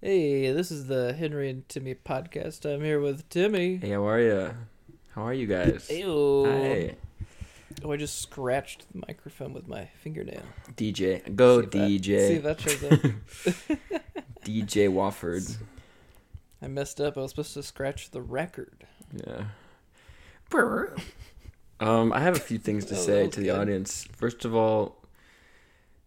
Hey, this is the Henry and Timmy podcast. I'm here with Timmy. Hey, how are you? How are you guys? Ew. Hi, Oh, I just scratched the microphone with my fingernail. DJ. Go See if that- see DJ. if that shows up. DJ Wofford. I messed up. I was supposed to scratch the record. Yeah. Um, I have a few things to Oh, say to the good. audience. First of all,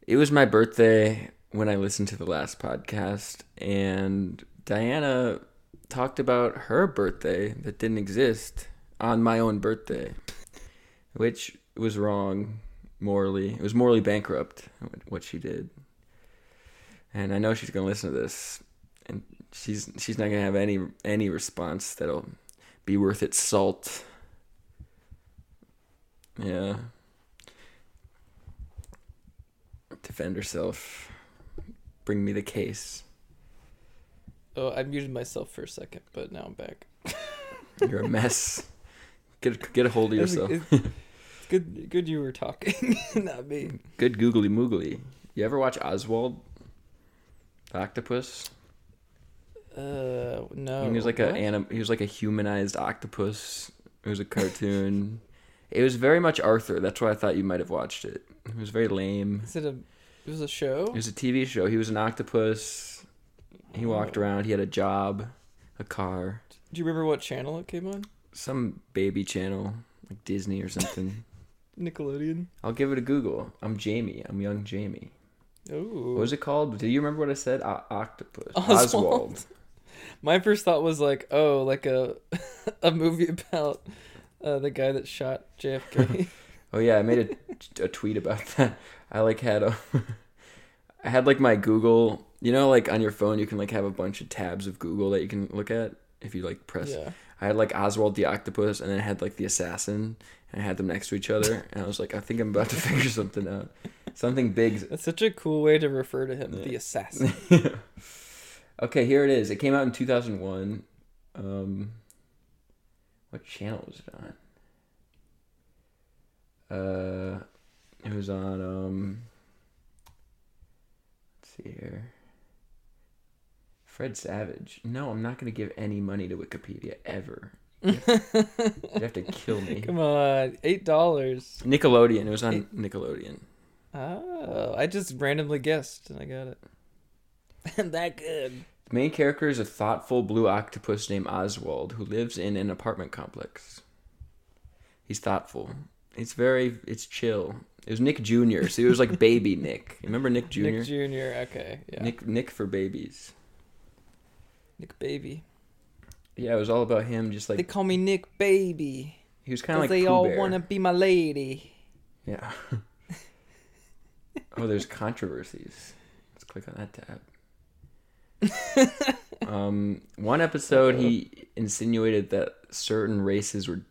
it was my birthday when I listened to the last podcast, and Diana talked about her birthday that didn't exist on my own birthday, which was wrong morally. It was morally bankrupt what she did, and I know she's gonna listen to this, and she's she's not gonna have any any response that'll be worth its salt. Yeah. Defend herself. Bring me the case. Oh, I muted myself for a second, but now I'm back. You're a mess. Get get a hold of It's- yourself. It's good, good you were talking, not me. Good googly moogly. You ever watch Oswald? The octopus? Uh, no. he was like a anim- he was like a humanized octopus. It was a cartoon. it was very much Arthur. That's why I thought you might have watched it. It was very lame. Is it a? It was a show. It was a TV show. He was an octopus. He walked Oh. around. He had a job, a car, Do you remember what channel it came on? some baby channel like Disney or something. Nickelodeon. I'll give it a Google. I'm Jamie. I'm young Jamie. Oh. What was it called? Do you remember what I said? O- octopus. Oswald. My first thought was like, oh, like a a movie about uh, the guy that shot JFK. Oh yeah, I made a, a tweet about that. I like had a, I had like my Google. You know, like on your phone, you can like have a bunch of tabs of Google that you can look at if you like press. yeah. I had like Oswald the octopus, and then I had like the assassin, and I had them next to each other, and I was like, I think I'm about to figure something out. Something big. That's such a cool way to refer to him, Yeah. the assassin. okay, here it is. It came out in 2001. Um, what channel was it on? Uh, it was on. Um, let's see here. Fred Savage. No, I'm not going to give any money to Wikipedia ever. You have to kill me. Come on, eight dollars. Nickelodeon. It was on Nickelodeon. Oh, I just randomly guessed and I got it. And that good. The main character is a thoughtful blue octopus named Oswald who lives in an apartment complex. He's thoughtful. It's very, it's chill. It was Nick Jr., so it was like baby Nick. Remember Nick Jr.? Nick Jr. Okay, yeah. Nick, Nick, for babies. Nick Baby. Yeah, it was all about him. Just like they call me Nick Baby he was kind of like they Pooh all Bear. to be my lady. Yeah. oh, there's controversies. Let's click on that tab. um, one episode he insinuated that certain races were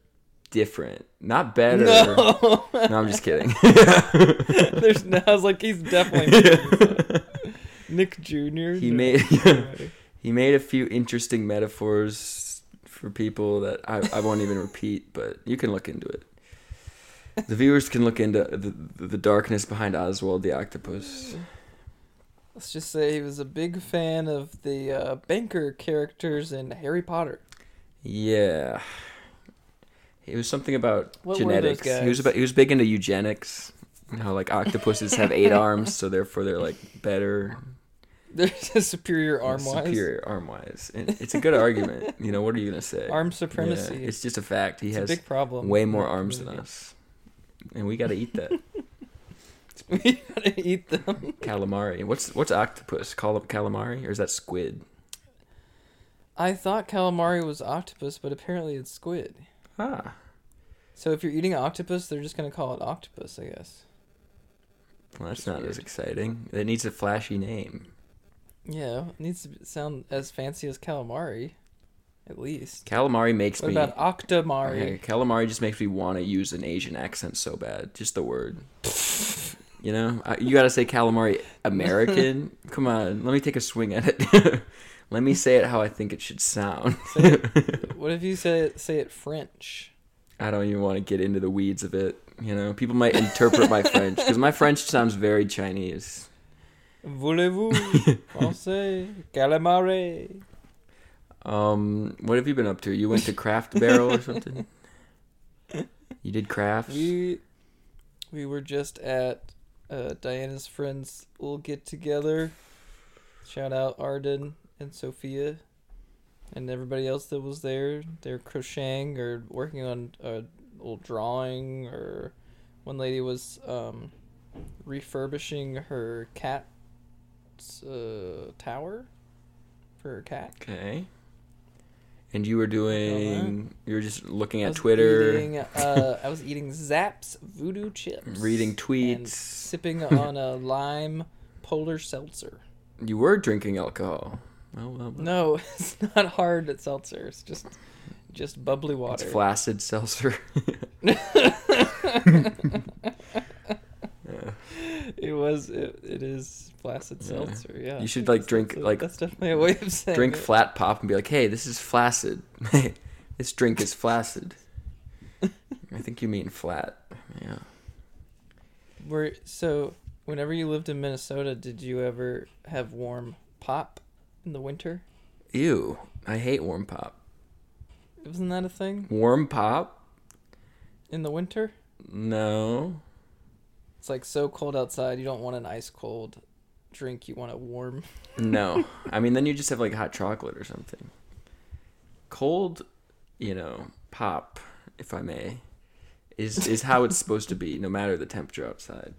different, not better. No, No, I'm just kidding. There's no. I was like, he's definitely up. Nick Jr. He No. made he made a few interesting metaphors for people that I, I won't even repeat, but you can look into it. The viewers can look into the, the darkness behind Oswald the octopus. Let's just say he was a big fan of the uh, banker characters in Harry Potter. Yeah. It was something about What genetics. He was about he was big into eugenics. You know, like octopuses have eight arms, so therefore they're like better, There's a superior arm wise. superior arm wise. It's a good argument. You know, what are you gonna say? Arm Yeah, supremacy. it's just a fact. He it's has a big problem. way more arms than us, and we gotta eat that we gotta eat them. calamari. What's what's octopus? Call it calamari, or is that squid? I thought calamari was octopus, but apparently it's squid. Ah, So if you're eating octopus, they're just gonna call it octopus, I guess. well, that's not as exciting. It needs a flashy name. Yeah, it needs to sound as fancy as calamari, at least. Calamari makes What me. about octomari? Okay, calamari just makes me want to use an Asian accent so bad. Just the word. You know, you got to say calamari American. Come on, let me take a swing at it. let me say it how I think it should sound. Say What if you say it, say it French? I don't even want to get into the weeds of it. You know, people might interpret my French because my French sounds very Chinese. Voulez-vous français calamare? Um, what have you been up to? You went to Craft Barrel or something? You did crafts. We we were just at uh, Diana's friends' little get together. Shout out Arden and Sophia, and everybody else that was there. They're crocheting or working on a little drawing, or one lady was um, refurbishing her cat's uh, tower for her cat. Okay. And you were doing. You were just looking at was Twitter, Eating, uh, I was eating Zapp's Voodoo chips. reading and tweets. sipping on a lime polar seltzer. You were drinking alcohol. Oh well. No, it's not hard at seltzer. It's just just bubbly water. It's flaccid seltzer. it was it, it is flaccid Yeah. seltzer. Yeah. You should, like, drink, that's like, that's definitely a way of saying Drink it. flat pop and be like, "Hey, this is flaccid. this drink is flaccid." I think you mean flat. Yeah. Were so whenever you lived in Minnesota, did you ever have warm pop in the winter? Ew. I hate warm pop. Isn't that a thing Warm pop? in the winter? No. It's like so cold outside, you don't want an ice cold drink. You want it warm. No. I mean, then you just have like hot chocolate or something. Cold, you know, pop, if I may, is is how it's supposed to be, no matter the temperature outside.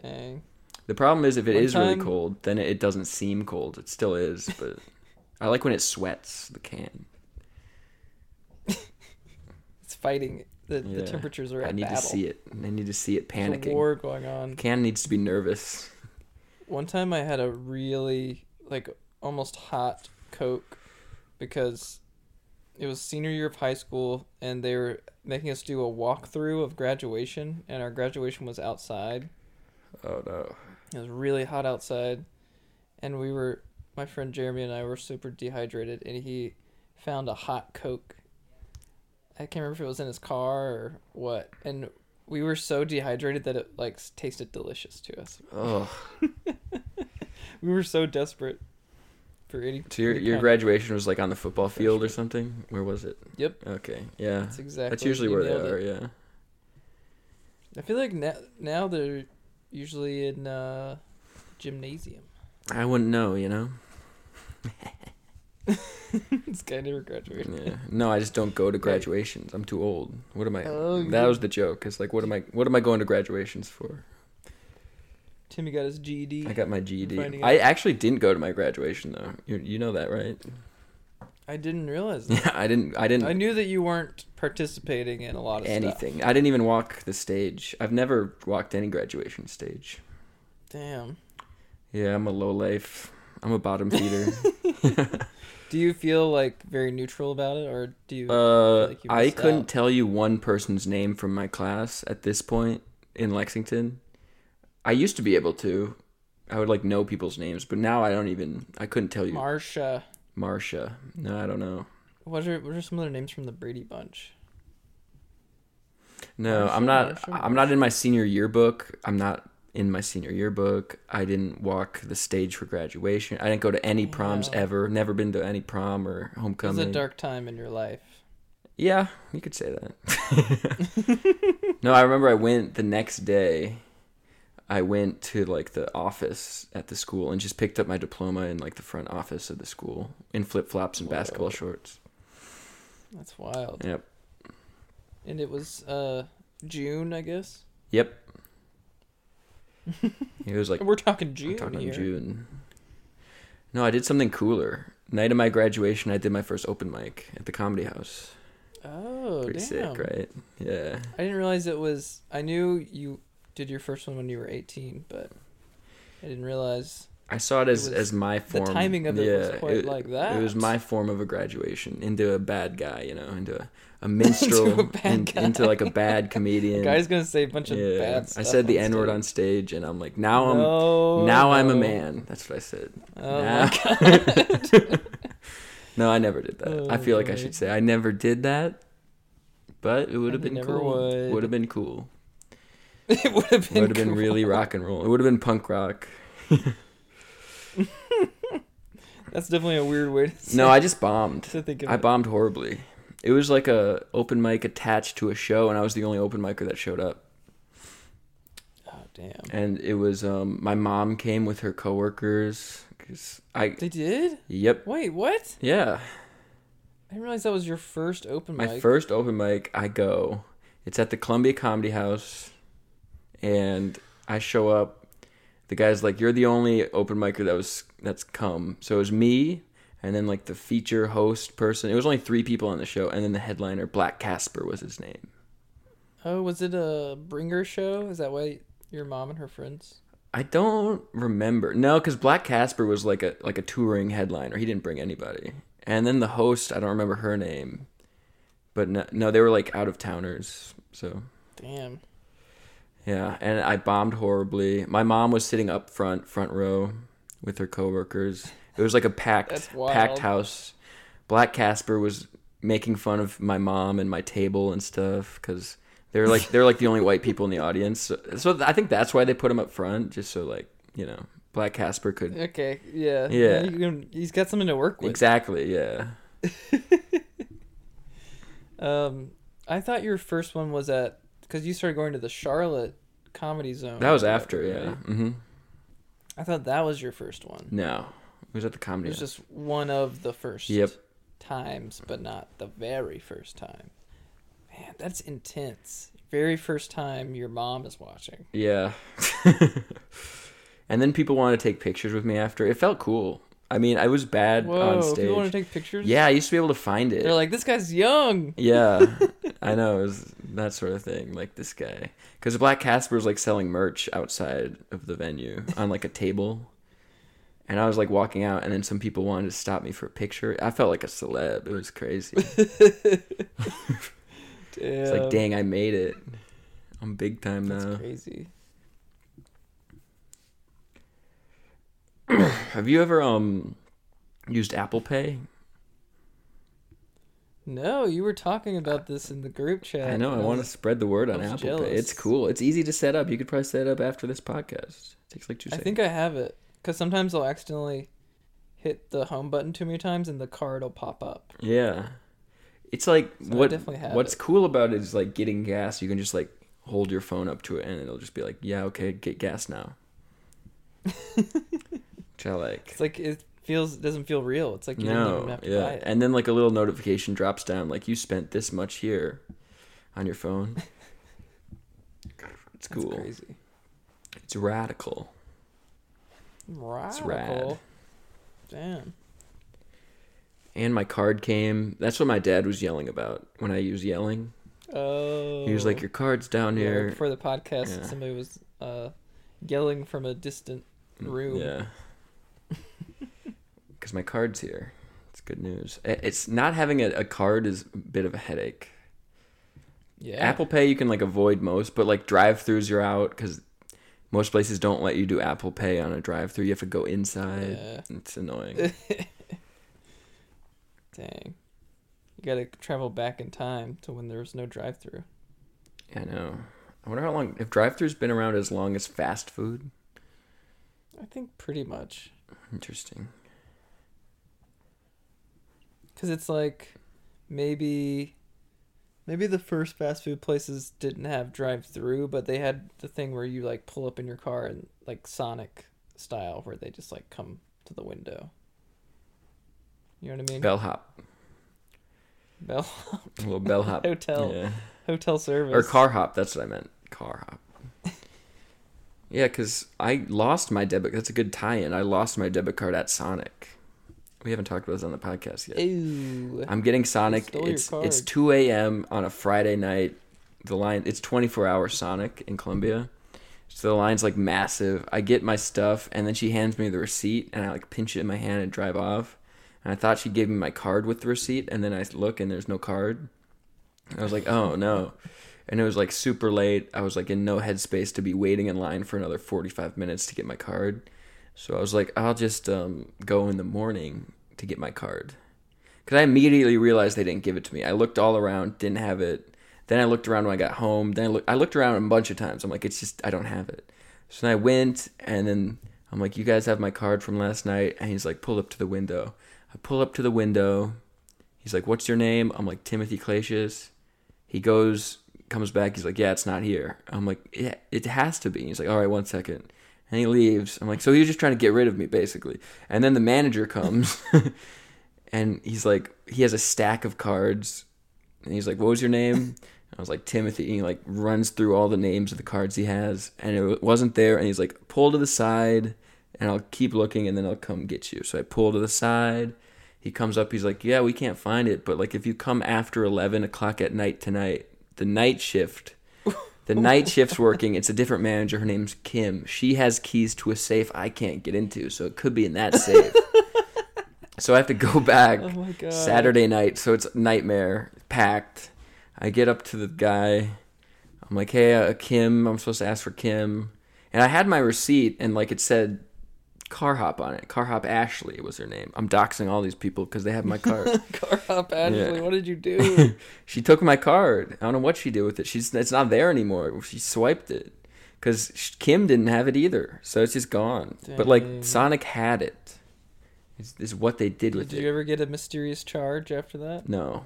Dang. The problem is if it is One really time- cold, then it doesn't seem cold. It still is, but I like when it sweats the can. It's fighting. The, the temperatures are at I need battle. to see it. I need to see it There's a panicking. war going on. Can needs to be nervous. One time I had a really like almost hot Coke because it was senior year of high school and they were making us do a walkthrough of graduation and our graduation was outside. Oh no. It was really hot outside and we were my friend Jeremy and I were super dehydrated and he found a hot Coke. I can't remember if it was in his car or what. And we were so dehydrated that it like tasted delicious to us. Oh. We were so desperate for any. So your any your graduation was like on the football field or something? Where was it? Yep. Okay. Yeah. That's exactly. That's usually where they are, it. yeah. I feel like now now they're usually in uh, gymnasium. I wouldn't know, you know? this guy never graduated. Yeah. No, I just don't go to graduations. I'm too old. What am I Oh, That was the joke. It's like what am I what am I going to graduations for? Timmy got his GED. I got my GED. I actually didn't go to my graduation though. You you know that, right? I didn't realize. That. Yeah, I didn't I didn't I knew that you weren't participating in a lot of anything. I didn't even walk the stage. I've never walked any graduation stage. Damn. Yeah, I'm a low life. I'm a bottom feeder. Do you feel like very neutral about it, or do you? uh, like you I couldn't out. tell you one person's name from my class at this point in Lexington. I used to be able to. I would like know people's names, but now I don't even. I couldn't tell you. Marsha. Marsha. No, I don't know. What are what are some other names from the Brady Bunch? No, Marsha, I'm not. Marsha, I'm not in my senior yearbook. I'm not in my senior yearbook. I didn't walk the stage for graduation. I didn't go to any oh, proms Yeah. ever. Never been to any prom or homecoming. It was a dark time in your life. Yeah, you could say that. no, I remember I went the next day. I went to like the office at the school and just picked up my diploma in like the front office of the school in flip flops and basketball shorts. That's wild. Yep. And it was uh June, I guess. Yep. it was like We're talking June. We're talking here. June. No, I did something cooler. Night of my graduation, I did my first open mic at the Comedy House. Oh, Pretty damn! sick, right? Yeah. I didn't realize it was. I knew you did your first one when you were eighteen, but I didn't realize I saw it as was- as my form. the timing of it was quite like that. It was my form of a graduation into a bad guy, you know, into a, a minstrel, a bad in- into like a bad comedian. The guy's gonna say a bunch of yeah, bad stuff. I said the N word on stage, and I'm like, now I'm No, now I'm a man. That's what I said. Oh god! No, I never did that. I Oh, feel like I oh, should say I never did that, but it would have been cool. Would have been cool. it would have been. Would have been really rock and roll. It would have been punk rock. That's definitely a weird way to say No, I just bombed. to think of I it. bombed horribly. It was like a open mic attached to a show, and I was the only open micer that showed up. Oh damn. And it was um, my mom came with her coworkers. Cause I They did? yep Wait, what? yeah I didn't realize that was your first open mic. my first open mic. I go. It's at the Columbia Comedy House, and I show up. The guy's like, "You're the only open micer that was that's come." So it was me, and then like the feature host person. It was only three people on the show, and then the headliner, Black Casper, was his name. Oh, was it a bringer show? Is that why your mom and her friends? I don't remember. No, because Black Casper was like a like a touring headliner. He didn't bring anybody. And then the host, I don't remember her name, but no, no they were like out of towners. So Damn. Yeah, and I bombed horribly. My mom was sitting up front, front row, with her coworkers. It was like a packed, packed house. Black Casper was making fun of my mom and my table and stuff because they're like they're like the only white people in the audience. So, so I think that's why they put him up front, just so like you know Black Casper could Okay, yeah. Yeah. Can, he's got something to work with. exactly yeah. Um, I thought your first one was at because you started going to the Charlotte Comedy Zone. That was after yeah. right? hmm I thought that was your first one. No, it was at the comedy. Zone. It was just one of the first Yep. times, but not the very first time. Man, that's intense. Very first time your mom is watching. Yeah. and then people wanted to take pictures with me after. It felt cool. I mean, I was bad Whoa, on stage. people want to take pictures? yeah, I used to be able to find it. They're like, this guy's young. yeah, I know. It was that sort of thing, like this guy. Because Black Casper was like selling merch outside of the venue on like a table. And I was like walking out, and then some people wanted to stop me for a picture. I felt like a celeb. It was crazy. It's like, dang, I made it. I'm big time That's now. crazy. Have you ever um used Apple Pay? No, you were talking about this in the group chat. I know. I and want to spread the word on I Apple Pay. It's cool. It's easy to set up. You could probably set it up after this podcast. It takes like two seconds. I think I have it because sometimes I'll accidentally hit the home button too many times and the card will pop up. Yeah. It's like So what definitely have what's it. cool about it is like getting gas. You can just like hold your phone up to it and it'll just be like, "Yeah, okay, get gas now." Which I like. It's like it feels doesn't feel real. It's like you No, have to yeah. buy it. And then like a little notification drops down like you spent this much here on your phone. It's That's cool. crazy. It's radical. Radical. rad. Damn. And my card came. That's what my dad was yelling about when I was yelling. Oh. He was like, "Your card's down Yeah, here." before the podcast. Yeah. Somebody was uh, yelling from a distant room. Yeah. Because my card's here. It's good news. It's not having a, a card is a bit of a headache. Yeah. Apple Pay you can like avoid most, but like drive-throughs you're out because most places don't let you do Apple Pay on a drive-through. You have to go inside. Yeah. It's annoying. Dang. You gotta travel back in time to when there was no drive-through. I know. I wonder how long. If drive-throughs been around as long as fast food. I think pretty much. Interesting. Because it's like maybe maybe the first fast food places didn't have drive through, but they had the thing where you like pull up in your car and like Sonic style where they just like come to the window. You know what I mean? Bellhop. Bell A little bellhop. Hotel. Yeah. hotel service. Or car hop. That's what I meant. Car hop. yeah, because I lost my debit. That's a good tie-in. I lost my debit card at Sonic. We haven't talked about this on the podcast yet. Ew. I'm getting Sonic. It's it's 2 a.m. on a Friday night. The line it's 24 hour Sonic in Columbia. So the line's like massive. I get my stuff and then she hands me the receipt and I like pinch it in my hand and drive off. And I thought she gave me my card with the receipt and then I look and there's no card. I was like, "Oh, no." And it was like super late. I was like in no headspace to be waiting in line for another 45 minutes to get my card. So I was like, I'll just um, go in the morning to get my card. Because I immediately realized they didn't give it to me. I looked all around, didn't have it. Then I looked around when I got home. Then I, look, I looked around a bunch of times. I'm like, it's just, I don't have it. So then I went, and then I'm like, you guys have my card from last night, and he's like, pull up to the window. I pull up to the window. He's like, what's your name? I'm like, Timothy Clacius. He goes, comes back. He's like, yeah, it's not here. I'm like, yeah, it has to be. He's like, all right, one second. And he leaves. I'm like, so he was just trying to get rid of me, basically. And then the manager comes, and he's like, he has a stack of cards, and he's like, what was your name? I was like Timothy. And he like runs through all the names of the cards he has, and it wasn't there. And he's like, pull to the side, and I'll keep looking, and then I'll come get you. So I pull to the side. He comes up. He's like, yeah, we can't find it, but like if you come after eleven o'clock at night tonight, the night shift. The night shift's working. It's a different manager. Her name's Kim. She has keys to a safe I can't get into, so it could be in that safe. so I have to go back Oh my god. Saturday night, so it's nightmare packed. I get up to the guy. I'm like, "Hey, uh, Kim, I'm supposed to ask for Kim." And I had my receipt and like it said Car Hop on it. Car Hop Ashley was her name. I'm doxing all these people because they have my card. Car hop Ashley, Yeah. what did you do? she took my card. I don't know what she did with it. She's it's not there anymore. She swiped it because Kim didn't have it either, so it's just gone. But like Sonic had it. Is is what they did with did it? Did you ever get a mysterious charge after that? No.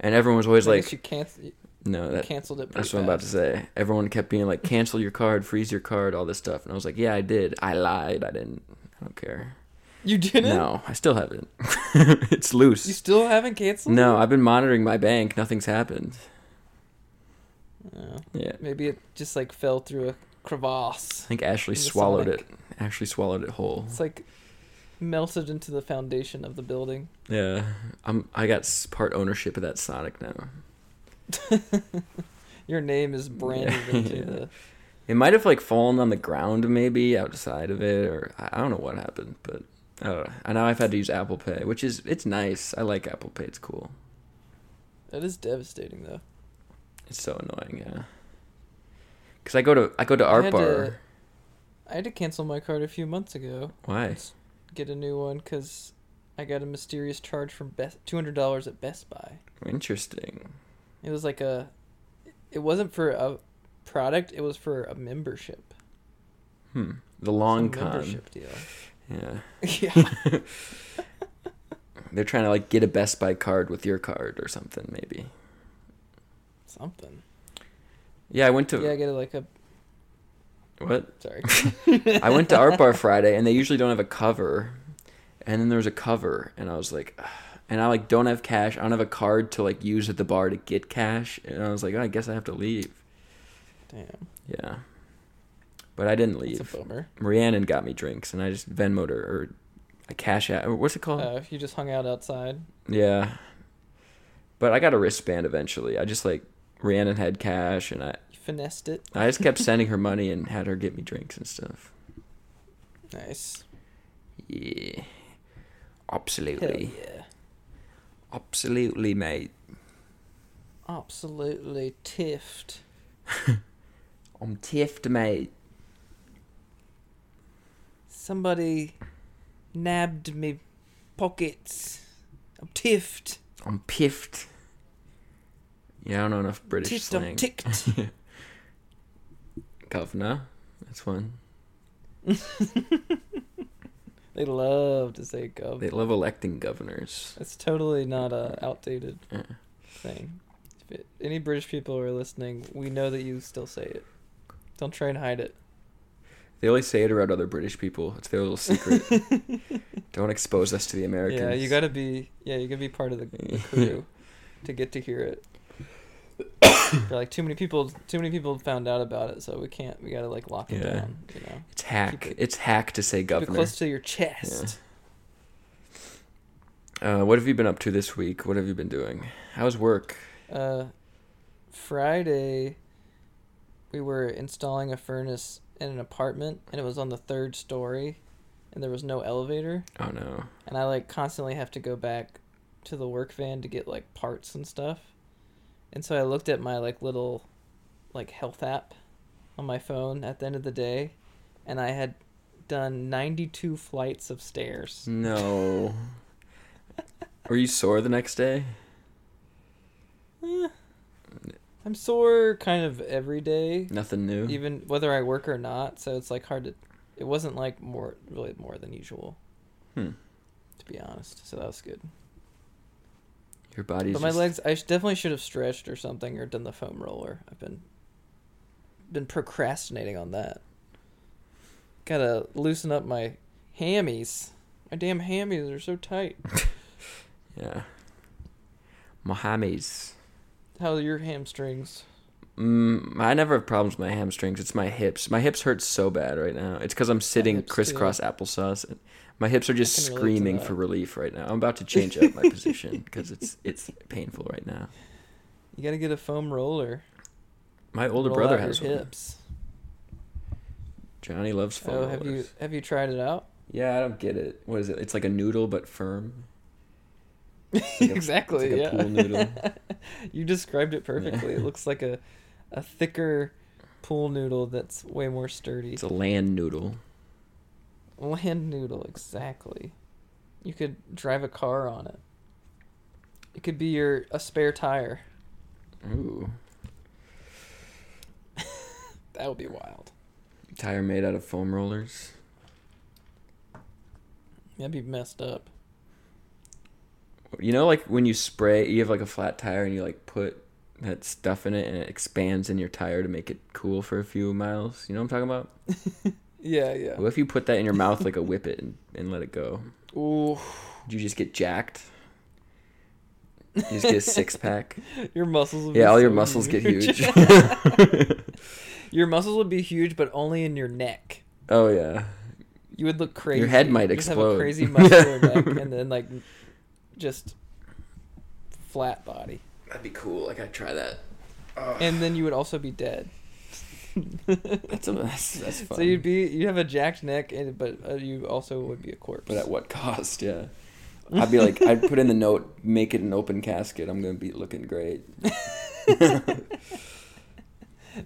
And everyone was always I like, you you no, that, canceled it. that's what I'm about to say. Everyone kept being like, cancel your card, freeze your card, all this stuff. And I was like, yeah, I did. I lied. I didn't. I don't care. You didn't? No, I still haven't. it's loose. You still haven't canceled? no, I've been monitoring my bank. Nothing's happened. Oh, Yeah. maybe it just like fell through a crevasse. I think Ashley swallowed it. Ashley swallowed it whole. It's like melted into the foundation of the building. Yeah. I'm. I got part ownership of that Sonic now. Your name is branded Yeah. into the. It might have like fallen on the ground, maybe outside of it, or I I don't know what happened, but I don't know. I know I've had to use Apple Pay, which is it's nice. I like Apple Pay. It's cool. That is devastating, though. It's so annoying, yeah. Cause I go to I go to I Art had Bar. to- I had to cancel my card a few months ago. Why? Get a new one because I got a mysterious charge from Best two hundred dollars at Best Buy. Interesting. It was like a. It wasn't for a product. It was for a membership. Hmm. The long con. membership deal. Yeah. yeah. They're trying to like get a Best Buy card with your card or something, maybe. Something. Yeah, I went to Yeah, I get a, like a. what? Sorry. I went to Art Bar Friday, and they usually don't have a cover. And then there was a cover, and I was like, "Ugh." And I like don't have cash. I don't have a card to like use at the bar to get cash. And I was like, oh, I guess I have to leave. Damn. Yeah, but I didn't That's leave. a bummer. Rhiannon got me drinks, and I just Venmoed her or a cash out. or What's it called? Uh, if you just hung out outside. yeah, but I got a wristband eventually. I just like Rhiannon had cash, and I You finessed it. I just kept sending her money and had her get me drinks and stuff. Nice. Yeah, Hell absolutely. yeah. Absolutely, mate. Absolutely tiffed. I'm tiffed, mate. Somebody nabbed me pockets. I'm tiffed. I'm piffed. Yeah, I don't know enough British Tiffed, slang. I'm ticked. Governor. That's one. They love to say gov. They love electing governors. It's totally not a outdated Yeah. thing. If it, any British people are listening, we know that you still say it. Don't try and hide it. They always say it around other British people. It's their little secret. don't expose us to the Americans. Yeah, you gotta be. Yeah, you gotta be part of the, the crew to get to hear it. They're like too many people. Too many people found out about it, so we can't. We gotta like lock it Yeah. down. You know, It's hack. It- It's hack to say governor. close to your chest. Uh, what have you been up to this week? What have you been doing? How's work? Uh, Friday, we were installing a furnace in an apartment, and it was on the third story, and there was no elevator, Oh no. and I like constantly have to go back to the work van to get like parts and stuff, and so I looked at my like little, like health app, on my phone at the end of the day, and I had done ninety two flights of stairs. No. Were you sore the next day? Eh, I'm sore kind of every day. Nothing new. even whether I work or not. So it's like hard to It wasn't like more really more than usual, Hmm. to be honest. So that was good. Your body's but my just- legs, I definitely should have stretched or something or done the foam roller. I've been been procrastinating on that. Gotta loosen up my hammies. My damn hammies are so tight. Yeah. Mohammed's. How are your hamstrings? Mm, I never have problems with my hamstrings. It's my hips. My hips hurt so bad right now. It's because I'm sitting hips too. crisscross applesauce. And my hips are just I can relate to screaming for relief right now. I'm about to change up my position because it's it's painful right now. You gotta get a foam roller. My older Roll brother has one. hips. Johnny loves foam Oh, have you rollers. have you tried it out? Yeah, I don't get it. What is it? It's like a noodle but firm. like a- exactly. it's like a yeah. pool noodle. you described it perfectly. Yeah. It looks like a a thicker pool noodle that's way more sturdy. It's a land noodle. Land noodle, exactly. You could drive a car on it. It could be your a spare tire. Ooh, That would be wild. tire made out of foam rollers. That'd be messed up. You know, like when you spray, you have like a flat tire and you like put that stuff in it and it expands in your tire to make it cool for a few miles. You know what I'm talking about? Yeah, yeah. What if you put that in your mouth like a whippet and, and let it go? Ooh, Do you just get jacked? You just get a six pack. your muscles would Yeah, all your so muscles get huge. your muscles would be huge, but only in your neck. oh yeah. You would look crazy. Your head might Have explode. a crazy muscular neck, and then like just flat body, That'd be cool. Like I gotta try that. and then you would also be dead. That's a, that's, that's fun. So you'd be you have a jacked neck, and but uh, you also would be a corpse. But at what cost? Yeah. I'd be like, I'd put in the note, make it an open casket. I'm gonna be looking great.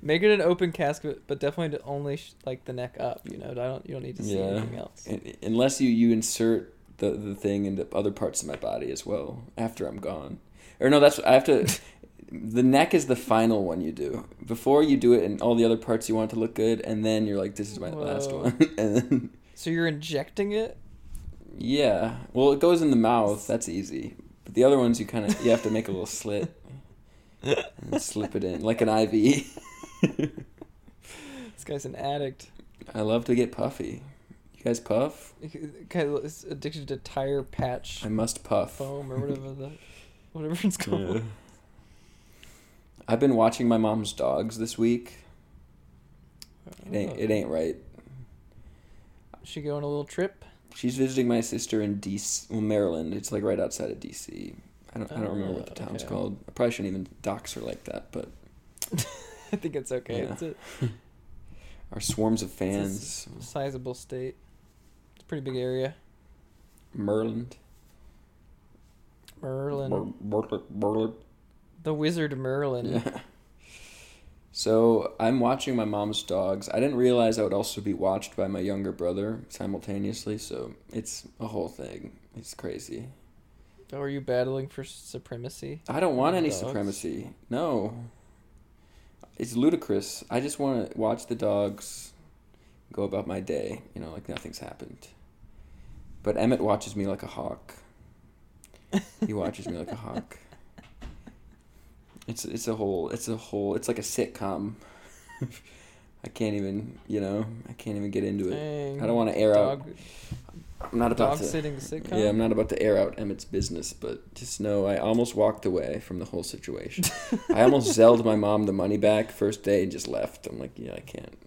Make it an open casket, but definitely to only sh- like the neck up. You know, I don't you don't need to see Yeah. anything else. Un- Unless you you insert the the thing into other parts of my body as well after I'm gone. Or no, that's I have to. The neck is the final one you do. Before you do it and all the other parts, you want it to look good, and then you're like, "This is my last one." and then, So you're injecting it. yeah, well, it goes in the mouth. That's easy. But the other ones, you kind of you have to make a little slit and slip it in like an IV. This guy's an addict. I love to get puffy. You guys puff? Kind of is addicted to tire patch I must puff. foam or whatever the whatever it's called. Yeah. I've been watching my mom's dogs this week. It ain't it ain't right. She go on a little trip. She's visiting my sister in DC, well, Maryland. It's like right outside of DC. I don't I don't remember what the Oh, town's okay. called. I probably shouldn't even dox her like that, but I think it's okay. Yeah. It's a our swarms of fans, sizable state. It's a pretty big area. Merland, Merlin, Mer- Mer- Merland. The wizard Merlin. Yeah. So I'm watching my mom's dogs. I didn't realize I would also be watched by my younger brother simultaneously. So it's a whole thing. It's crazy. Oh, are you battling for supremacy? I don't want any dogs? supremacy. No. It's ludicrous. I just want to watch the dogs go about my day, you know, like nothing's happened. But Emmett watches me like a hawk. He watches me like a hawk. It's it's a whole it's a whole it's like a sitcom. I can't even, you know, I can't even get into it. Dang. I don't want to air out. I'm not about dog to sitting sitcom. yeah, I'm not about to air out Emmett's business, but just know I almost walked away from the whole situation. I almost zelled my mom the money back first day and just left. I'm like, yeah, I can't.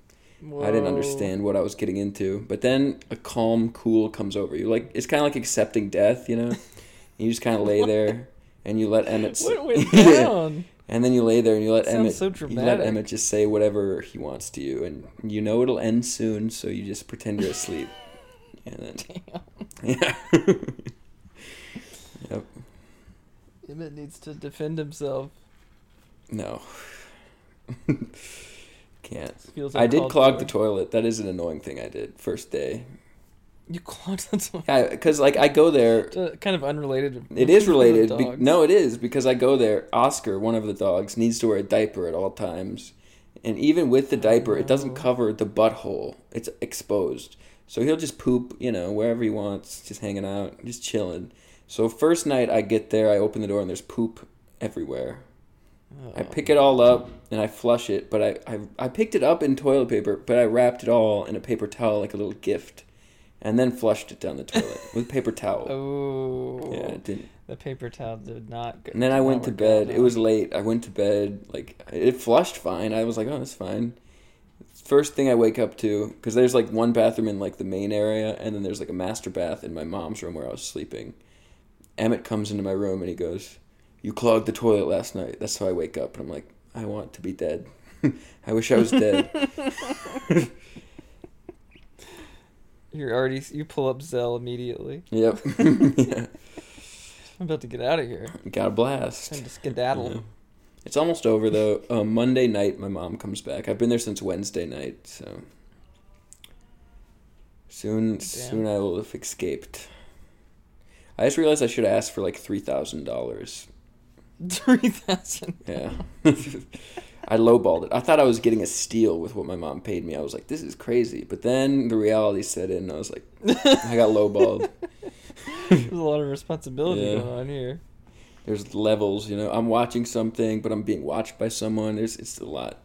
I didn't understand what I was getting into. But then a calm, cool comes over you. Like it's kind of like accepting death, you know. you just kind of lay there and you let Emmett. What went down? and then you lay there and you let Sounds Emmett. so you let. Emmett just say whatever he wants to you, and you know it'll end soon. So you just pretend you're asleep, and then yeah. yep. Emmett needs to defend himself. No. Can't. Feels I did clog the toilet. That is an annoying thing I did first day. You the toilet. Yeah, because like I go there. Uh, kind of unrelated. It is related. Be- no, it is because I go there. Oscar, one of the dogs, needs to wear a diaper at all times, And even with the diaper, it doesn't Oh. cover the butthole. It's exposed. So he'll just poop, you know, wherever he wants, just hanging out, just chilling. So first night I get there, I open the door and there's poop everywhere. I Oh. pick it all up and I flush it, but I, I I picked it up in toilet paper, but I wrapped it all in a paper towel like a little gift, and then flushed it down the toilet with paper towel. Oh. Yeah, it didn't. The paper towel did not go. And then I went to bed. It was late. I went to bed. Like it flushed fine. I was like, oh, that's fine. First thing I wake up to, because there's like one bathroom in like the main area, and then there's like a master bath in my mom's room where I was sleeping. Emmett comes into my room and he goes, "You clogged the toilet last night." That's how I wake up, and I'm like, I want to be dead. I wish I was dead. You're already. You pull up Zelle immediately. yep. yeah. I'm about to get out of here. Got a blast. Time to skedaddle. Yeah. It's almost over though. Um, Monday night, my mom comes back. I've been there since Wednesday night, so soon, soon I will have escaped. I just realized I should have asked for like three thousand dollars. Three thousand. Yeah, I lowballed it. I thought I was getting a steal with what my mom paid me. I was like, this is crazy. But then the reality set in. and I was like, I got lowballed. There's a lot of responsibility Yeah. going on here. There's levels, you know. I'm watching something, but I'm being watched by someone. There's it's a lot.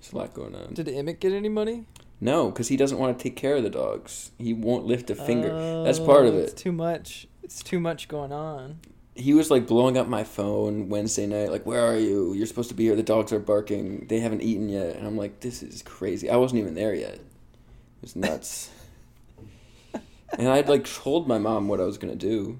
There's a lot going on. Did Emmett get any money? No, because he doesn't want to take care of the dogs. He won't lift a finger. That's oh, part of Oh, it. It's too much. It's too much going on. He was like blowing up my phone Wednesday night, like, "Where are you? You're supposed to be here. The dogs are barking. They haven't eaten yet." And I'm like, "This is crazy. I wasn't even there yet. It was nuts." and I'd like told my mom what I was gonna do.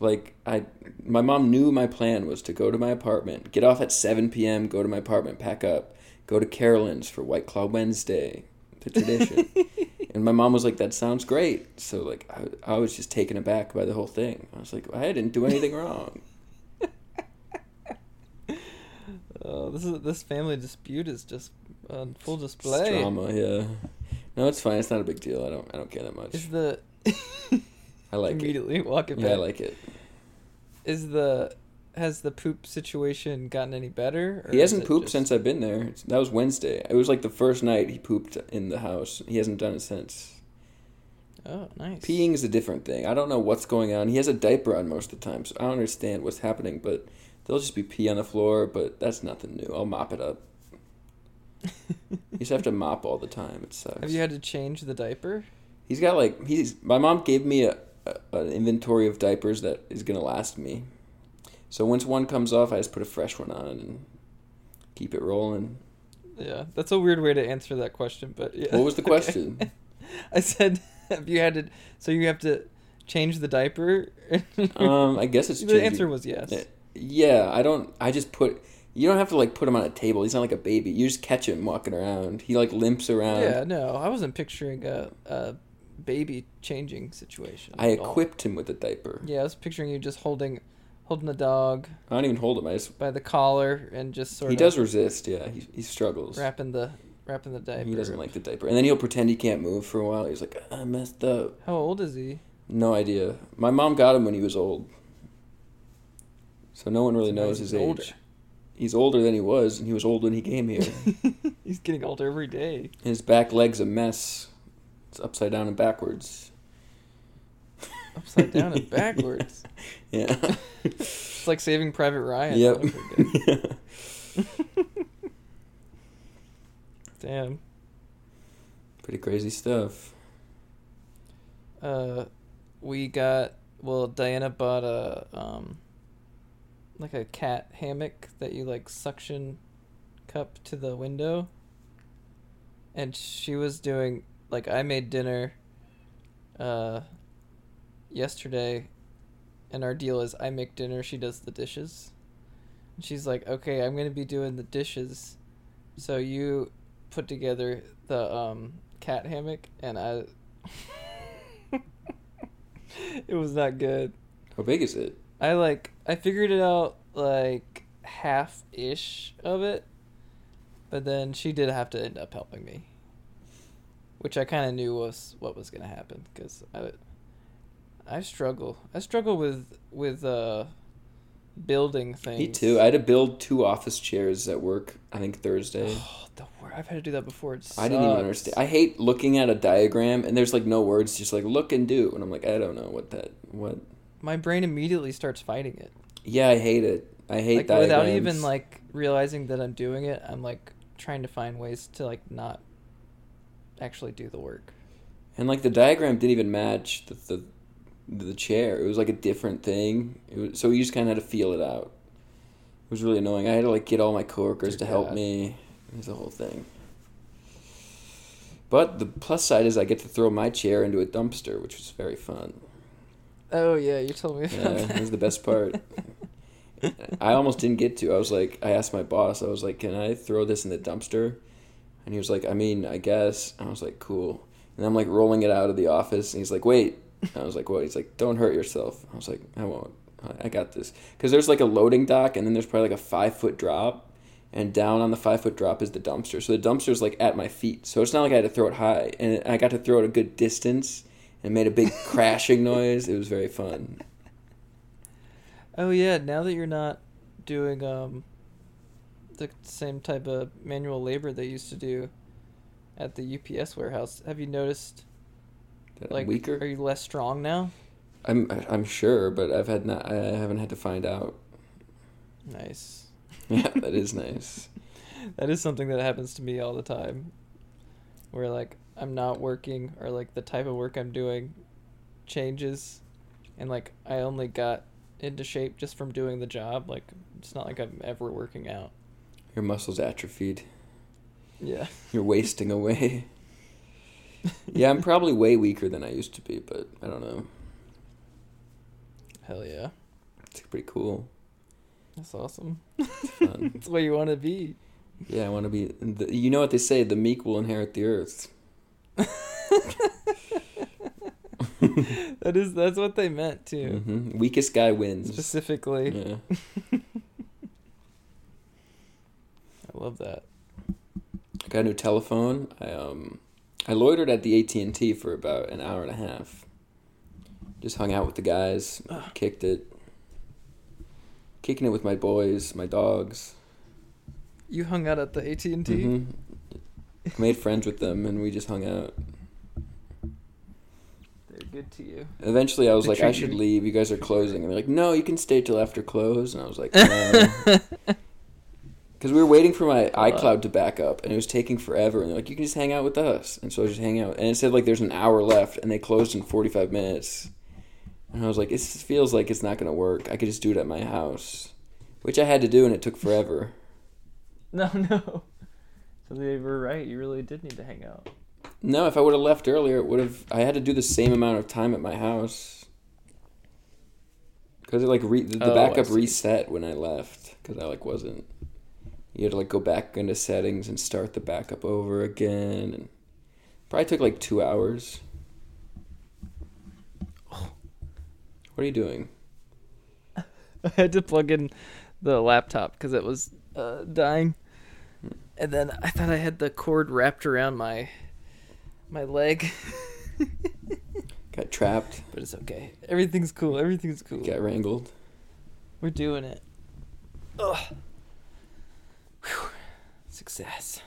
Like I, my mom knew my plan was to go to my apartment, get off at seven p.m., go to my apartment, pack up, go to Carolyn's for White Claw Wednesday, the tradition. and my mom was like, "That sounds great." So like, I, I was just taken aback by the whole thing. I was like, "I didn't do anything wrong." Oh, this is this family dispute is just on full It's display. drama, yeah. No, it's fine. It's not a big deal. I don't. I don't care that much. Is the I like it. immediately walk it Yeah, I like it. Is the has the poop situation gotten any better? or He hasn't pooped just- since I've been there. That was Wednesday. It was like the first night he pooped in the house. He hasn't done it since. Oh, nice. Peeing is a different thing. I don't know what's going on. He has a diaper on most of the time, so I don't understand what's happening. But there'll just be pee on the floor. But that's nothing new. I'll mop it up. You just have to mop all the time. It sucks. Have you had to change the diaper? He's got like he's. My mom gave me a, a an inventory of diapers that is gonna last me. So once one comes off, I just put a fresh one on and keep it rolling. Yeah, that's a weird way to answer that question, but yeah. What was the Okay. question? I said, have you had to? So you have to change the diaper? um, I guess it's the changing. answer was yes. Yeah. I don't. I just put. You don't have to like put him on a table. He's not like a baby. You just catch him walking around. He like limps around. Yeah, no, I wasn't picturing a, a baby changing situation. I at all. equipped him with a diaper. Yeah, I was picturing you just holding, holding the dog I don't even hold him. I just. by the collar and just sort of He of does resist. Yeah, he he struggles. wrapping the wrapping the diaper. He doesn't like the diaper, and then he'll pretend he can't move for a while. He's like, I messed up. How old is he? No idea. My mom got him when he was old. So no one really knows his He's age. older. He's older than he was, and he was old when he came here. He's getting older every day. His back leg's a mess. It's upside down and backwards. Upside down and backwards. Yeah. It's like Saving Private Ryan. yep. Damn. Pretty crazy stuff. Uh, we got well. Diana bought a um, like a cat hammock that you like suction cup to the window. And she was doing like I made dinner. Uh, yesterday, and our deal is I make dinner, she does the dishes. And she's like, okay, I'm gonna be doing the dishes, so you put together the um cat hammock, and I. it was not good. How big is it? I like I figured it out like half ish of it, but then she did have to end up helping me, which I kind of knew was what was gonna happen because I, I struggle. I struggle with with uh, building things. Me too. I had to build two office chairs at work. I think Thursday. Oh, the word I've had to do that before. It I didn't even understand. I hate looking at a diagram and there's like no words, just like look and do, and I'm like, I don't know what that what. My brain immediately starts fighting it. Yeah, I hate it. I hate like diagrams. without even like realizing that I'm doing it, I'm like trying to find ways to like not actually do the work. And like the diagram didn't even match the the, the chair. It was like a different thing. It was, so you just kind of had to feel it out. It was really annoying. I had to like get all my coworkers Dear to help God. me. It was a whole thing. But the plus side is I get to throw my chair into a dumpster, which was very fun. Oh yeah, you told me Yeah, that. that was the best part. I almost didn't get to. I was like, I asked my boss. I was like, "Can I throw this in the dumpster?" And he was like, "I mean, I guess." I was like, "Cool." And I'm like rolling it out of the office, and he's like, "Wait." I was like, "What?" He's like, "Don't hurt yourself." I was like, "I won't. I- I got this." Because there's like a loading dock, and then there's probably like a five foot drop, and down on the five foot drop is the dumpster. So the dumpster's like at my feet. So it's not like I had to throw it high, and I got to throw it a good distance, and made a big crashing noise. It was very fun. Oh yeah, now that you're not doing um the same type of manual labor they used to do at the UPS warehouse, have you noticed That I'm like weaker. are you less strong now? I'm I'm sure, but I've had not I haven't had to find out. Nice. Yeah, that is nice. That is something that happens to me all the time. Where like I'm not working or like the type of work I'm doing changes and like I only got into shape just from doing the job. Like it's not like I'm ever working out. Your muscles atrophied. Yeah. You're wasting away. yeah, I'm probably way weaker than I used to be, but I don't know. Hell yeah. It's pretty cool. That's awesome. fun. That's what you want to be. Yeah, I want to be. The, you know what they say: the meek will inherit the earth. that is that's what they meant too. hmm Weakest guy wins. Specifically. Yeah. I love that. I got a new telephone. I um, I loitered at the AT and T for about an hour and a half. Just hung out with the guys, kicked it, kicking it with my boys, my dogs. You hung out at the AT and T. Mhm. Made friends with them, and we just hung out. They're good to you. Eventually, I was They like, I should you- leave. You guys are closing. And they're like, No, you can stay till after close. And I was like, No. Because we were waiting for my uh. iCloud to back up, and it was taking forever. And they're like, "You can just hang out with us." And so I just hang out. And it said like there's an hour left, and they closed in 45 minutes. And I was like, "It feels like it's not gonna work. I could just do it at my house," which I had to do, and it took forever. No, no. So they were right. You really did need to hang out. No, if I would have left earlier, it would have. I had to do the same amount of time at my house. Because it like re, the, the Oh, I backup see. reset when I left. Because I like wasn't. You had to like go back into settings and start the backup over again, and probably took like two hours. What are you doing? I had to plug in the laptop because it was uh, dying, and then I thought I had the cord wrapped around my my leg, Got trapped. but it's okay. Everything's cool. Everything's cool. Got wrangled. We're doing it. Ugh. Whew. Success.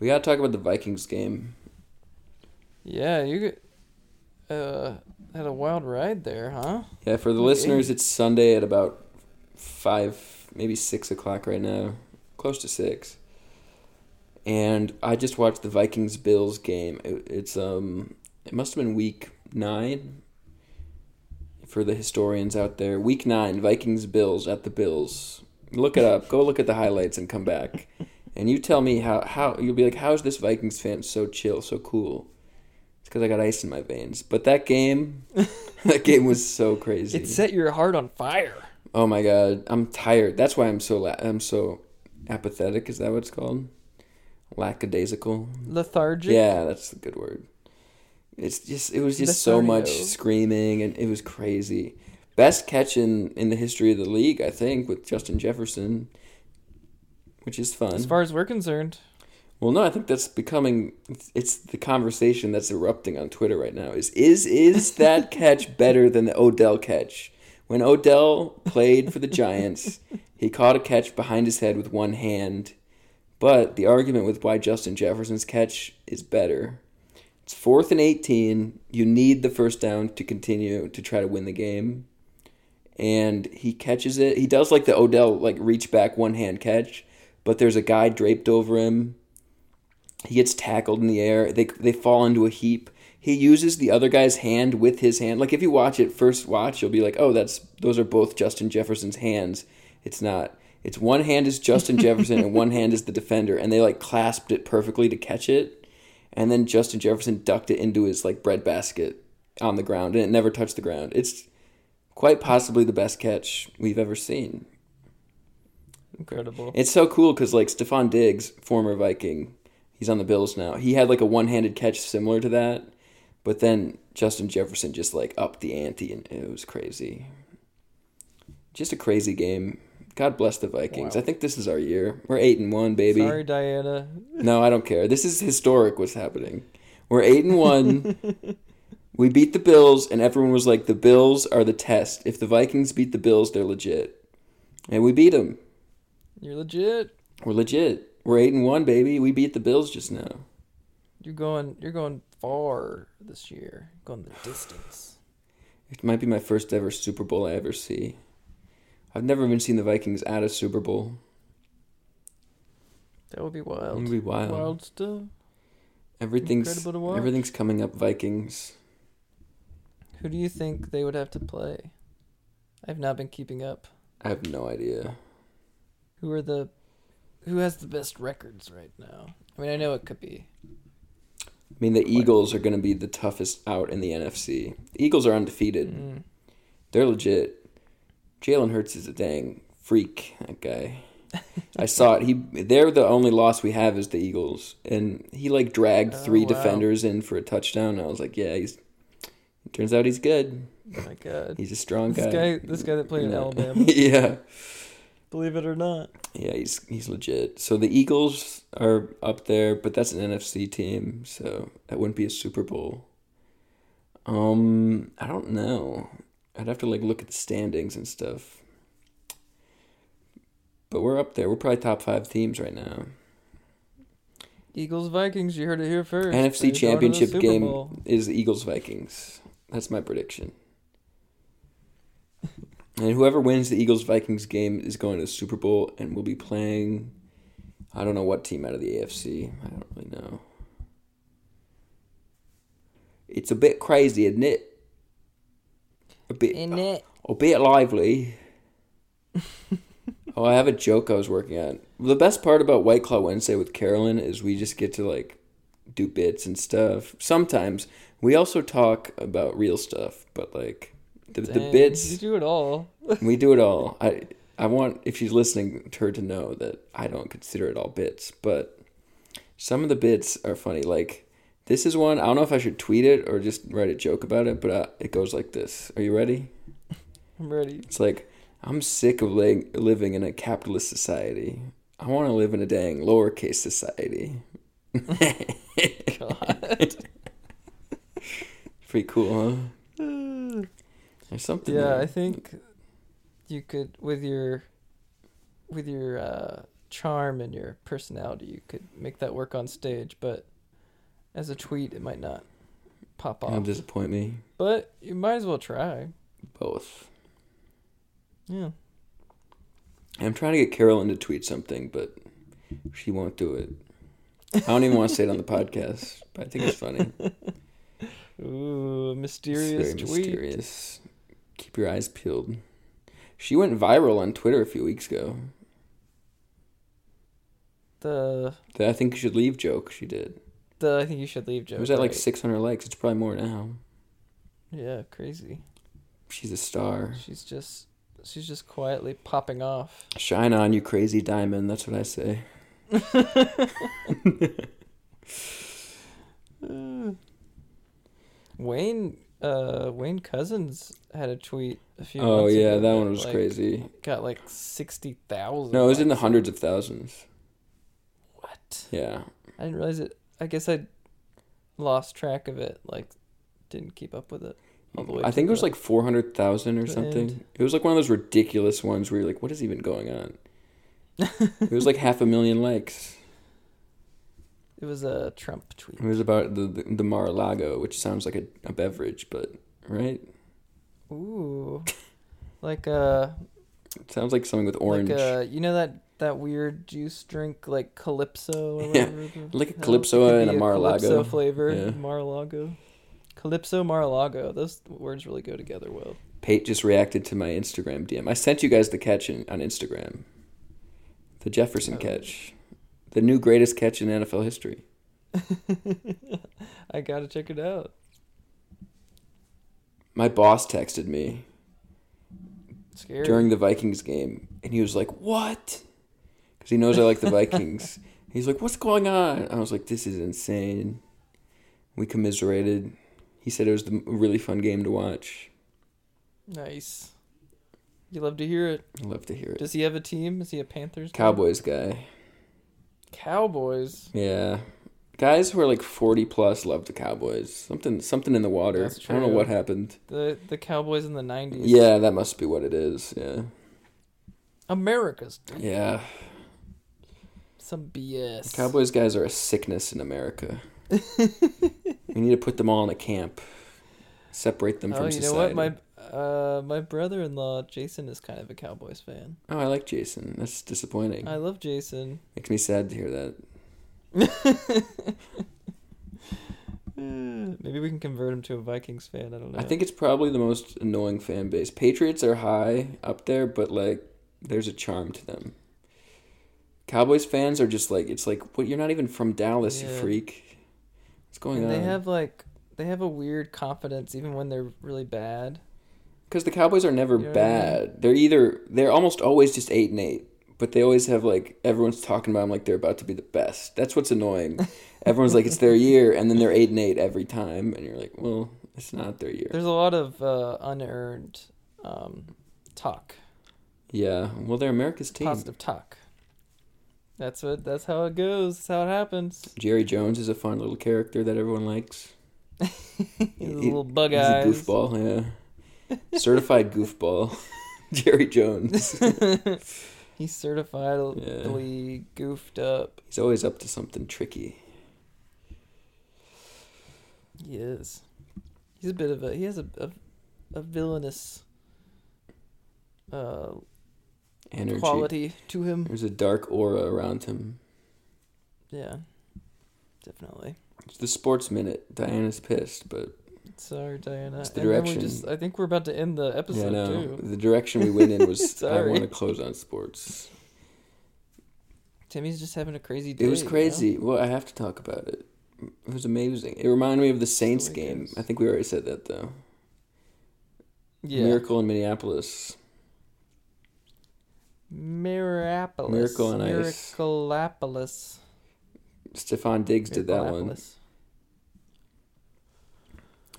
We gotta talk about the Vikings game. Yeah, you uh had a wild ride there, huh? Yeah, for the Okay. listeners, it's Sunday at about five, maybe six o'clock right now, close to six. And I just watched the Vikings Bills game. It, it's um, it must have been week nine. For the historians out there, week nine, Vikings Bills at the Bills. Look it up. Go look at the highlights and come back, and you tell me how how you'll be like, how is this Vikings fan so chill, so cool? It's because I got ice in my veins. But that game, that game was so crazy. It set your heart on fire. Oh my god, I'm tired. That's why I'm so la- I'm so apathetic. Is that what it's called? Lackadaisical. Lethargic. Yeah, that's the good word. It's just it was just so much screaming and it was crazy. Best catch in in the history of the league, I think, with Justin Jefferson, which is fun. As far as we're concerned. Well, no, I think that's becoming it's, the conversation that's erupting on Twitter right now. Is is is that catch better than the Odell catch When Odell played for the Giants, he caught a catch behind his head with one hand. But the argument with why Justin Jefferson's catch is better. It's fourth and 18. You need the first down to continue to try to win the game. And he catches it. He does like the Odell like reach back one hand catch, but there's a guy draped over him. He gets tackled in the air. They they fall into a heap. He uses the other guy's hand with his hand. Like if you watch it first watch, you'll be like, "Oh, that's those are both Justin Jefferson's hands." It's not. It's one hand is Justin Jefferson and one hand is the defender, and they like clasped it perfectly to catch it. And then Justin Jefferson ducked it into his like bread basket on the ground, and it never touched the ground. It's quite possibly the best catch we've ever seen. Incredible. It's so cool because like Stefon Diggs, former Viking, he's on the Bills now. He had like a one-handed catch similar to that, but then Justin Jefferson just like upped the ante, and it was crazy. Just a crazy game. God bless the Vikings. Wow. I think this is our year. We're eight and one, baby. Sorry, Diana. No, I don't care. This is historic. What's happening? We're eight and one. we beat the Bills, and everyone was like, "The Bills are the test. If the Vikings beat the Bills, they're legit." And we beat them. You're legit. We're legit. We're eight and one, baby. We beat the Bills just now. You're going. You're going far this year. Going the distance. It might be my first ever Super Bowl I ever see. I've never even seen the Vikings at a Super Bowl. That would be wild. It would be wild. Wild stuff. Everything's Incredible to watch. everything's coming up Vikings. Who do you think they would have to play? I've not been keeping up. I have no idea. Who are the who has the best records right now? I mean, I know it could be. I mean, the Eagles are going to be the toughest out in the NFC. The Eagles are undefeated. Mm. They're legit. Jalen Hurts is a dang freak. That guy. I saw it. He they're the only loss we have is the Eagles, and he like dragged Oh, three wow. defenders in for a touchdown. I was like, yeah, he's. Turns out he's good. Oh my god. He's a strong This guy. guy, this guy that played in. Alabama. yeah, Believe it or not. yeah, he's he's legit. So the Eagles are up there, but that's an NFC team, so that wouldn't be a Super Bowl. Um, I don't know. I'd have to like look at the standings and stuff. But we're up there. We're probably top five teams right now. Eagles Vikings. You heard it here first. NFC They're going to the Championship game Bowl. is Eagles Vikings. That's my prediction. and whoever wins the Eagles Vikings game is going to the Super Bowl and will be playing. I don't know what team out of the AFC. I don't really know. It's a bit crazy, isn't it? A bit, In it. a bit lively. oh, I have a joke I was working on. The best part about White Claw Wednesday with Carolyn is we just get to like do bits and stuff. Sometimes we also talk about real stuff, but like the, the bits You do it all. we do it all. I I want if she's listening to her to know that I don't consider it all bits, but some of the bits are funny. Like this is one I don't know if I should tweet it or just write a joke about it, but uh, it goes like this. Are you ready? I'm ready. It's like I'm sick of li- living in a capitalist society. I want to live in a dang lowercase society. God. Pretty cool, huh? There's something. yeah, there. I think you could with your with your uh, charm and your personality, you could make that work on stage. But as a tweet, it might not pop off. It'll disappoint me. But you might as well try. Both. Yeah. I'm trying to get Carolyn to tweet something, but she won't do it. I don't even want to say it on the podcast, but I think it's funny. Ooh, mysterious tweet. mysterious. Keep your eyes peeled. She went viral on Twitter a few weeks ago. The The I think you should leave joke she did. the I think you should leave joke. It was at like 600 likes. It's probably more now. Yeah, crazy. She's a star. She's just she's just quietly popping off. Shine on, you crazy diamond. That's what I say. Uh, Wayne uh Wayne Cousins had a tweet a few Oh yeah, that one was like, crazy. Got like sixty thousand. No, it was in the hundreds of thousands. What? Yeah. I didn't realize it. I guess I lost track of it. Like, didn't keep up with it. all the way. I think it was like four hundred thousand or something. end. It was like one of those ridiculous ones where you're like, "What is even going on?" it was like half a million likes. It was a Trump tweet. It was about the the, the Mar-a-Lago, which sounds like a, a beverage, but right? Ooh, like uh, It sounds like something with orange, like uh, you know that that weird juice drink like Calypso or Yeah, like a? Calypso and a Mar-a-Lago. Calypso flavor, Yeah. Mar-a-Lago. Calypso, Mar-a-Lago. Those words really go together well. Pate just reacted to my Instagram DM. I sent you guys the catch in, on Instagram. The Jefferson Oh. catch, the new greatest catch in NFL history. I gotta check it out. My boss texted me Scary. during the Vikings game, and he was like, "What?" Because he knows I like the Vikings. He's like, "What's going on?" I was like, "This is insane." We commiserated. He said it was a really fun game to watch. nice. You love to hear it. I love to hear it. Does he have a team? Is he a Panthers? Cowboys guy. Cowboys. Yeah. Guys who are like 40 plus love the Cowboys. Something something in the water. That's I don't know what happened. The the Cowboys in the nineties. Yeah, that must be what it is. Yeah. America's. Yeah. Some BS. Cowboys guys are a sickness in America. we need to put them all in a camp. Separate them oh, from you society. know what? My uh my brother-in-law Jason is kind of a Cowboys fan. Oh, I like Jason. That's disappointing. I love Jason. Makes me sad to hear that. Maybe we can convert him to a Vikings fan. I don't know. I think it's probably the most annoying fan base. Patriots are high up there, but like there's a charm to them. Cowboys fans are just like it's like what you're not even from Dallas, you freak. What's going and they have like they have a weird confidence even when they're really bad. Because the Cowboys are never what bad. They're either they're almost always just eight and eight, but they always have like everyone's talking about them like they're about to be the best. That's what's annoying. Everyone's like it's their year, and then they're eight and eight every time, and you're like, well, it's not their year. There's a lot of uh, unearned um, talk, Yeah, well, they're America's team. positive talk. That's what. That's how it goes. That's how it happens. Jerry Jones is a fun little character that everyone likes. He's a little bug He's a goofball, yeah. Certified goofball. Jerry Jones. He's certifiably goofed up. He's always up to something tricky. He is. He's a bit of a. He has a a, a villainous uh, Energy. quality to him. There's a dark aura around him. Yeah, definitely. It's the sports minute. Diana's pissed, but Sorry, Diana. It's the And direction. just, I think we're about to end the yeah, episode no. too. The direction we went in was I want to close on sports. Timmy's just having a crazy day. It was you know? crazy. Well, I have to talk about it. It was amazing. It reminded me of the Saints it game. I think we already said that though. Yeah. Miracle in Minneapolis. Mirapolis. Miracle on Ice. Miracleopolis. Stefon Diggs did that one.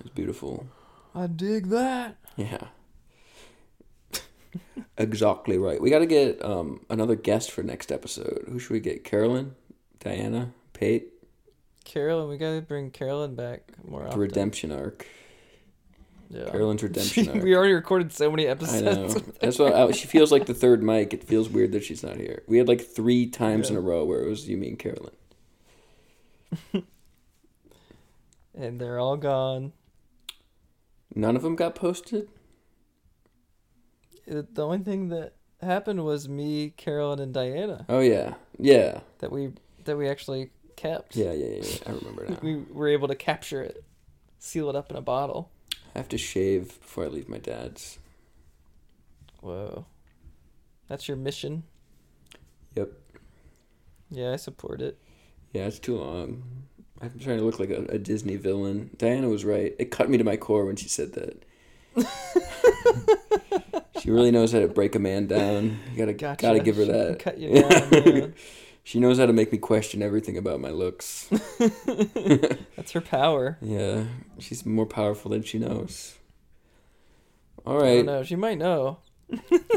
It Miracleopolis. was beautiful. I dig that. Yeah. exactly right. We got to get um, another guest for next episode. Who should we get? Carolyn, Diana, Pate, Carolyn, we gotta bring Carolyn back more the often. redemption arc. Yeah. Carolyn's redemption arc. we already recorded so many episodes. I episodes. know. That's why I, she feels like the third mic. It feels weird that she's not here. We had like three times in a row where it was you, me, and Carolyn. and they're all gone. None of them got posted. It, the only thing that happened was me, Carolyn, and Diana Oh yeah, yeah, that we that we actually kept. yeah, yeah, yeah. yeah. I remember now. We were able to capture it, seal it up in a bottle. I have to shave before I leave my dad's. Whoa. That's your mission? Yep. Yeah, I support it. Yeah, it's too long. I'm trying to look like a, a Disney villain. Diana was right. It cut me to my core when she said that. she really knows how to break a man down. You gotta Gotcha. gotta give her She that. cut you down, yeah. she knows how to make me question everything about my looks. That's her power. yeah, she's more powerful than she knows. All right. I don't know. She might know.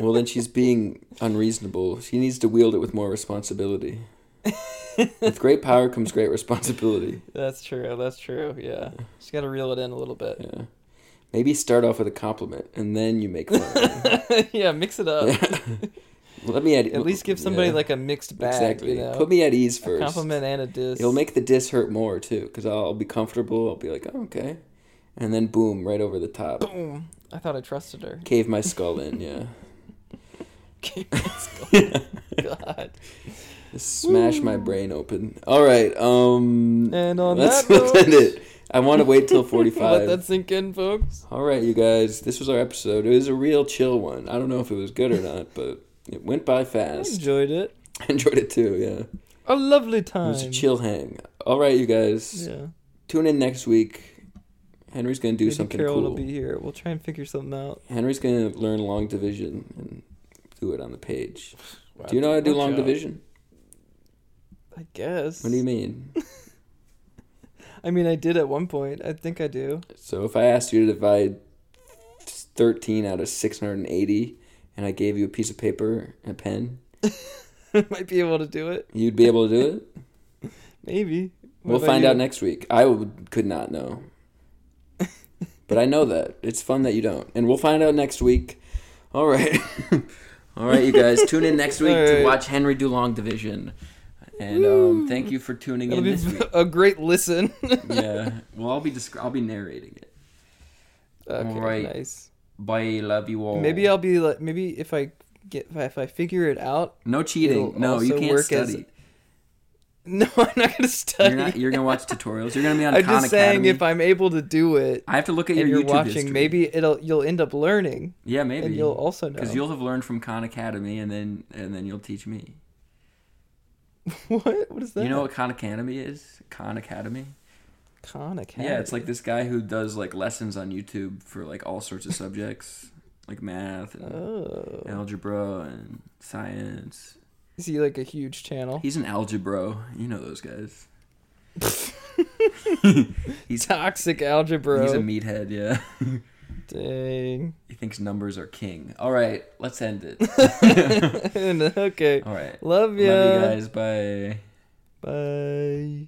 Well, then she's being unreasonable. She needs to wield it with more responsibility. With great power comes great responsibility. That's true. That's true. Yeah. She's got to reel it in a little bit. Yeah. Maybe start off with a compliment and then you make fun yeah, mix it up. Let me at, At least give somebody yeah, like a mixed bag. exactly. You know? Put me at ease a first. compliment and a diss. It'll make the diss hurt more too, because I'll be comfortable. I'll be like, oh, okay, and then boom, right over the top, Boom. I thought I trusted her. cave my skull in. Yeah, Cave my skull. God. Just smash my brain open. All right, um, And on let's, that let's end it. I want to wait till 45. let that sink in, folks. All right, you guys, this was our episode. It was a real chill one. I don't know if it was good or not, but it went by fast. I enjoyed it. I enjoyed it too. Yeah, A lovely time. it was a chill hang. All right, you guys, Yeah. tune in next week. Henry's gonna do Maybe something Carol cool. will be here. We'll try and figure something out. Henry's gonna learn long division and do it on the page. Wow, Do you know how to do long division? I guess. What do you mean? I mean, I did at one point. I think I do. So if I asked you to divide thirteen out of six hundred and eighty, and I gave you a piece of paper and a pen, I Might be able to do it. you'd be able to do it. Maybe. What We'll find you? out next week. I would, could not know, but I know that it's fun that you don't, and we'll find out next week. All right, all right, you guys, tune in next week All to watch Henry do long division. And um, thank you for tuning It'll in this week. a great listen. yeah. Well, I'll be descri- I'll be narrating it. okay, Alright. nice. Bye. Love you all. Maybe I'll be like, maybe if I get, if I figure it out. no cheating. No, you can't work as- study. No, I'm not gonna study. You're not. You're gonna watch tutorials. You're gonna be on I'm Khan just saying Academy. if I'm able to do it I have to look at your you're YouTube watching, history. maybe it'll you'll end up learning, Yeah, maybe. and you'll also know. because you'll have learned from Khan Academy, and then and then you'll teach me. what? What is that? You know what Khan Academy is? Khan Academy. Khan Academy. Yeah, it's like this guy who does like lessons on YouTube for like all sorts of subjects, like math and Oh, algebra and science. is he like a huge channel? He's an algebra. You know those guys. He's toxic algebra. He's a meathead. Yeah. Dang. He thinks numbers are king. All right, let's end it. okay. All right. Love ya. Love you guys. Bye. Bye.